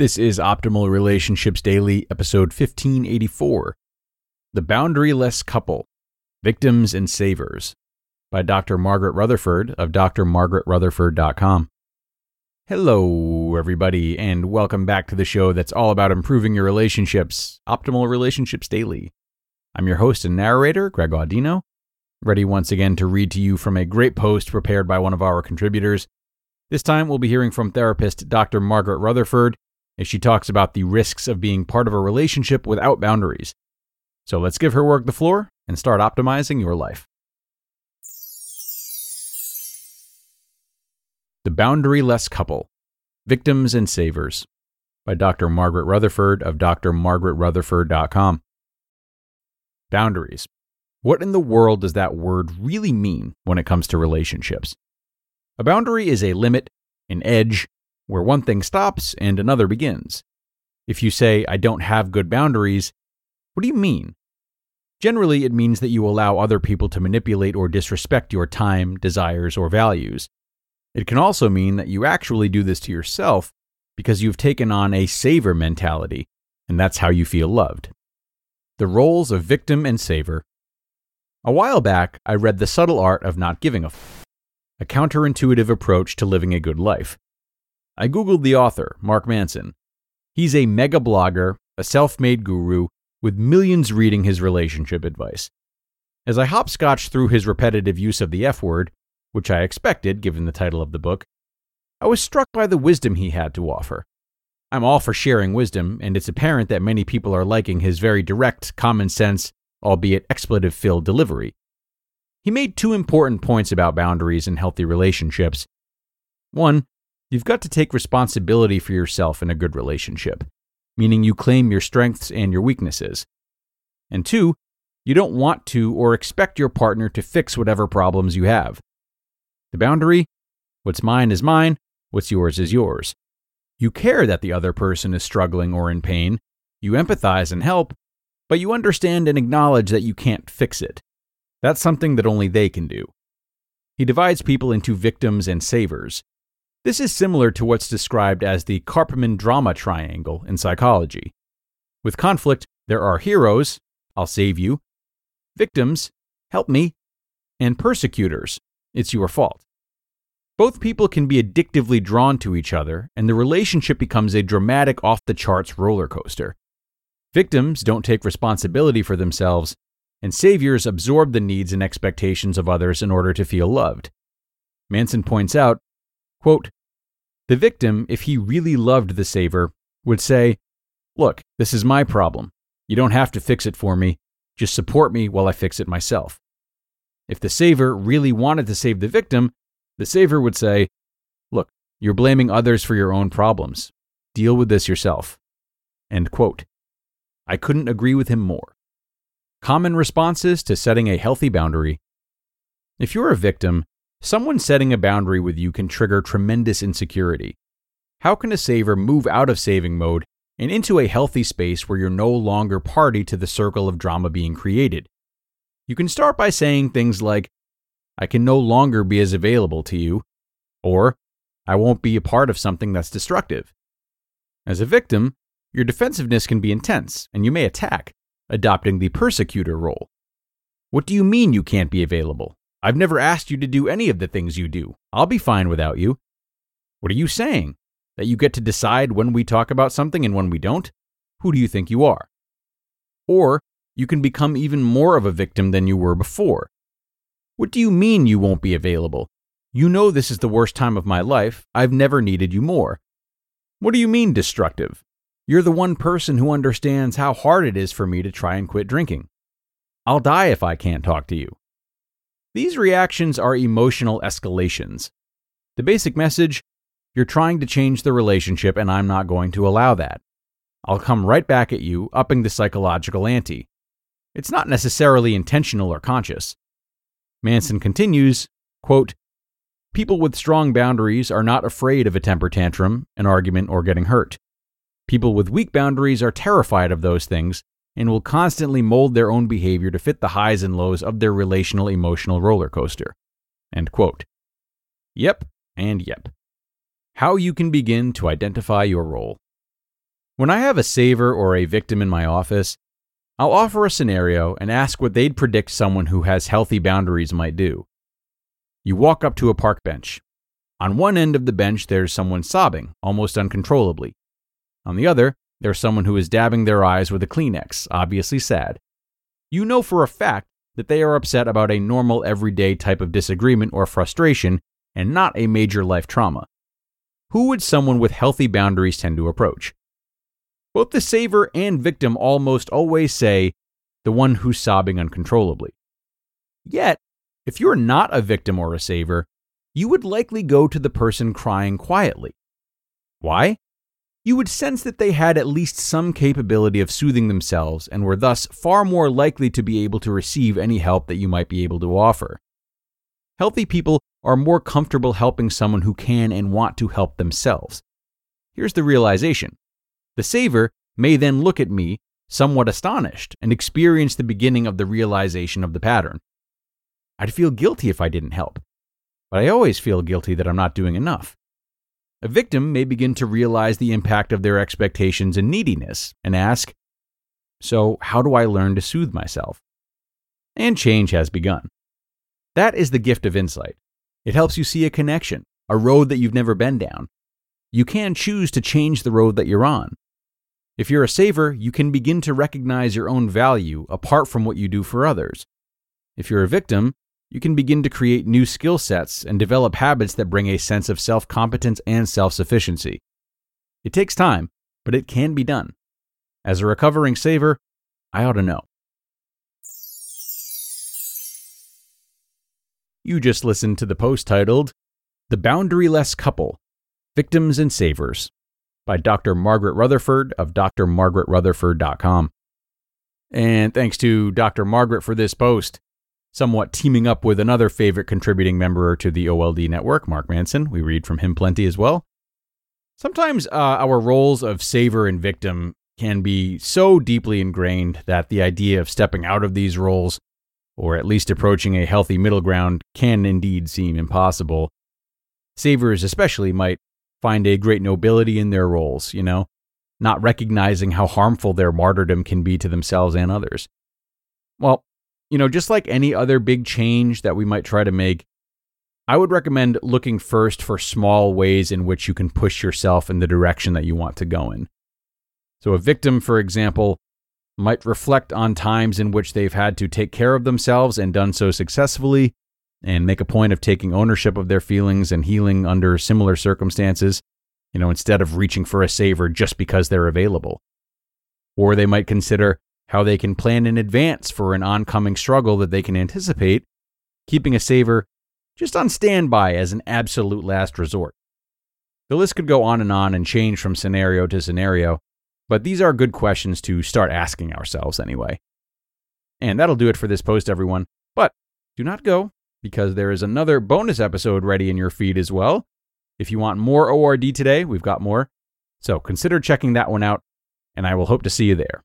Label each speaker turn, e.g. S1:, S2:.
S1: This is Optimal Relationships Daily, episode 1584 The Boundaryless Couple Victims and Savers by Dr. Margaret Rutherford of drmargaretrutherford.com. Hello, everybody, and welcome back to the show that's all about improving your relationships, Optimal Relationships Daily. I'm your host and narrator, Greg Audino, ready once again to read to you from a great post prepared by one of our contributors. This time we'll be hearing from therapist Dr. Margaret Rutherford as she talks about the risks of being part of a relationship without boundaries. So let's give her work the floor and start optimizing your life. The Boundaryless Couple Victims and Savers by Dr. Margaret Rutherford of drmargaretrutherford.com. Boundaries. What in the world does that word really mean when it comes to relationships? A boundary is a limit, an edge, where one thing stops and another begins. If you say, I don't have good boundaries, what do you mean? Generally, it means that you allow other people to manipulate or disrespect your time, desires, or values. It can also mean that you actually do this to yourself because you've taken on a saver mentality, and that's how you feel loved. The roles of victim and saver. A while back, I read The Subtle Art of Not Giving a F, a counterintuitive approach to living a good life. I Googled the author, Mark Manson. He's a mega blogger, a self made guru, with millions reading his relationship advice. As I hopscotched through his repetitive use of the F word, which I expected given the title of the book, I was struck by the wisdom he had to offer. I'm all for sharing wisdom, and it's apparent that many people are liking his very direct, common sense, albeit expletive filled delivery. He made two important points about boundaries and healthy relationships. One, You've got to take responsibility for yourself in a good relationship, meaning you claim your strengths and your weaknesses. And two, you don't want to or expect your partner to fix whatever problems you have. The boundary what's mine is mine, what's yours is yours. You care that the other person is struggling or in pain, you empathize and help, but you understand and acknowledge that you can't fix it. That's something that only they can do. He divides people into victims and savers. This is similar to what's described as the Karpman drama triangle in psychology. With conflict, there are heroes, I'll save you, victims, help me, and persecutors, it's your fault. Both people can be addictively drawn to each other, and the relationship becomes a dramatic off the charts roller coaster. Victims don't take responsibility for themselves, and saviors absorb the needs and expectations of others in order to feel loved. Manson points out Quote, the victim, if he really loved the saver, would say, Look, this is my problem. You don't have to fix it for me. Just support me while I fix it myself. If the saver really wanted to save the victim, the saver would say, Look, you're blaming others for your own problems. Deal with this yourself. End quote. I couldn't agree with him more. Common responses to setting a healthy boundary. If you're a victim, Someone setting a boundary with you can trigger tremendous insecurity. How can a saver move out of saving mode and into a healthy space where you're no longer party to the circle of drama being created? You can start by saying things like, I can no longer be as available to you, or I won't be a part of something that's destructive. As a victim, your defensiveness can be intense and you may attack, adopting the persecutor role. What do you mean you can't be available? I've never asked you to do any of the things you do. I'll be fine without you. What are you saying? That you get to decide when we talk about something and when we don't? Who do you think you are? Or you can become even more of a victim than you were before. What do you mean you won't be available? You know this is the worst time of my life. I've never needed you more. What do you mean destructive? You're the one person who understands how hard it is for me to try and quit drinking. I'll die if I can't talk to you. These reactions are emotional escalations. The basic message you're trying to change the relationship, and I'm not going to allow that. I'll come right back at you, upping the psychological ante. It's not necessarily intentional or conscious. Manson continues, quote, People with strong boundaries are not afraid of a temper tantrum, an argument, or getting hurt. People with weak boundaries are terrified of those things and will constantly mold their own behavior to fit the highs and lows of their relational emotional roller coaster. End quote. Yep, and yep. How you can begin to identify your role. When I have a saver or a victim in my office, I'll offer a scenario and ask what they'd predict someone who has healthy boundaries might do. You walk up to a park bench. On one end of the bench, there's someone sobbing, almost uncontrollably. On the other, there's someone who is dabbing their eyes with a Kleenex, obviously sad. You know for a fact that they are upset about a normal, everyday type of disagreement or frustration and not a major life trauma. Who would someone with healthy boundaries tend to approach? Both the saver and victim almost always say, the one who's sobbing uncontrollably. Yet, if you're not a victim or a saver, you would likely go to the person crying quietly. Why? You would sense that they had at least some capability of soothing themselves and were thus far more likely to be able to receive any help that you might be able to offer. Healthy people are more comfortable helping someone who can and want to help themselves. Here's the realization the saver may then look at me, somewhat astonished, and experience the beginning of the realization of the pattern. I'd feel guilty if I didn't help. But I always feel guilty that I'm not doing enough. A victim may begin to realize the impact of their expectations and neediness and ask, So, how do I learn to soothe myself? And change has begun. That is the gift of insight. It helps you see a connection, a road that you've never been down. You can choose to change the road that you're on. If you're a saver, you can begin to recognize your own value apart from what you do for others. If you're a victim, you can begin to create new skill sets and develop habits that bring a sense of self competence and self sufficiency. It takes time, but it can be done. As a recovering saver, I ought to know. You just listened to the post titled The Boundaryless Couple Victims and Savers by Dr. Margaret Rutherford of drmargaretrutherford.com. And thanks to Dr. Margaret for this post somewhat teaming up with another favorite contributing member to the OLD network, Mark Manson. We read from him plenty as well. Sometimes uh, our roles of saver and victim can be so deeply ingrained that the idea of stepping out of these roles, or at least approaching a healthy middle ground, can indeed seem impossible. Savers, especially, might find a great nobility in their roles, you know, not recognizing how harmful their martyrdom can be to themselves and others. Well, you know, just like any other big change that we might try to make, I would recommend looking first for small ways in which you can push yourself in the direction that you want to go in. So, a victim, for example, might reflect on times in which they've had to take care of themselves and done so successfully, and make a point of taking ownership of their feelings and healing under similar circumstances, you know, instead of reaching for a saver just because they're available. Or they might consider how they can plan in advance for an oncoming struggle that they can anticipate, keeping a saver just on standby as an absolute last resort. The list could go on and on and change from scenario to scenario, but these are good questions to start asking ourselves anyway. And that'll do it for this post, everyone. But do not go, because there is another bonus episode ready in your feed as well. If you want more ORD today, we've got more. So consider checking that one out, and I will hope to see you there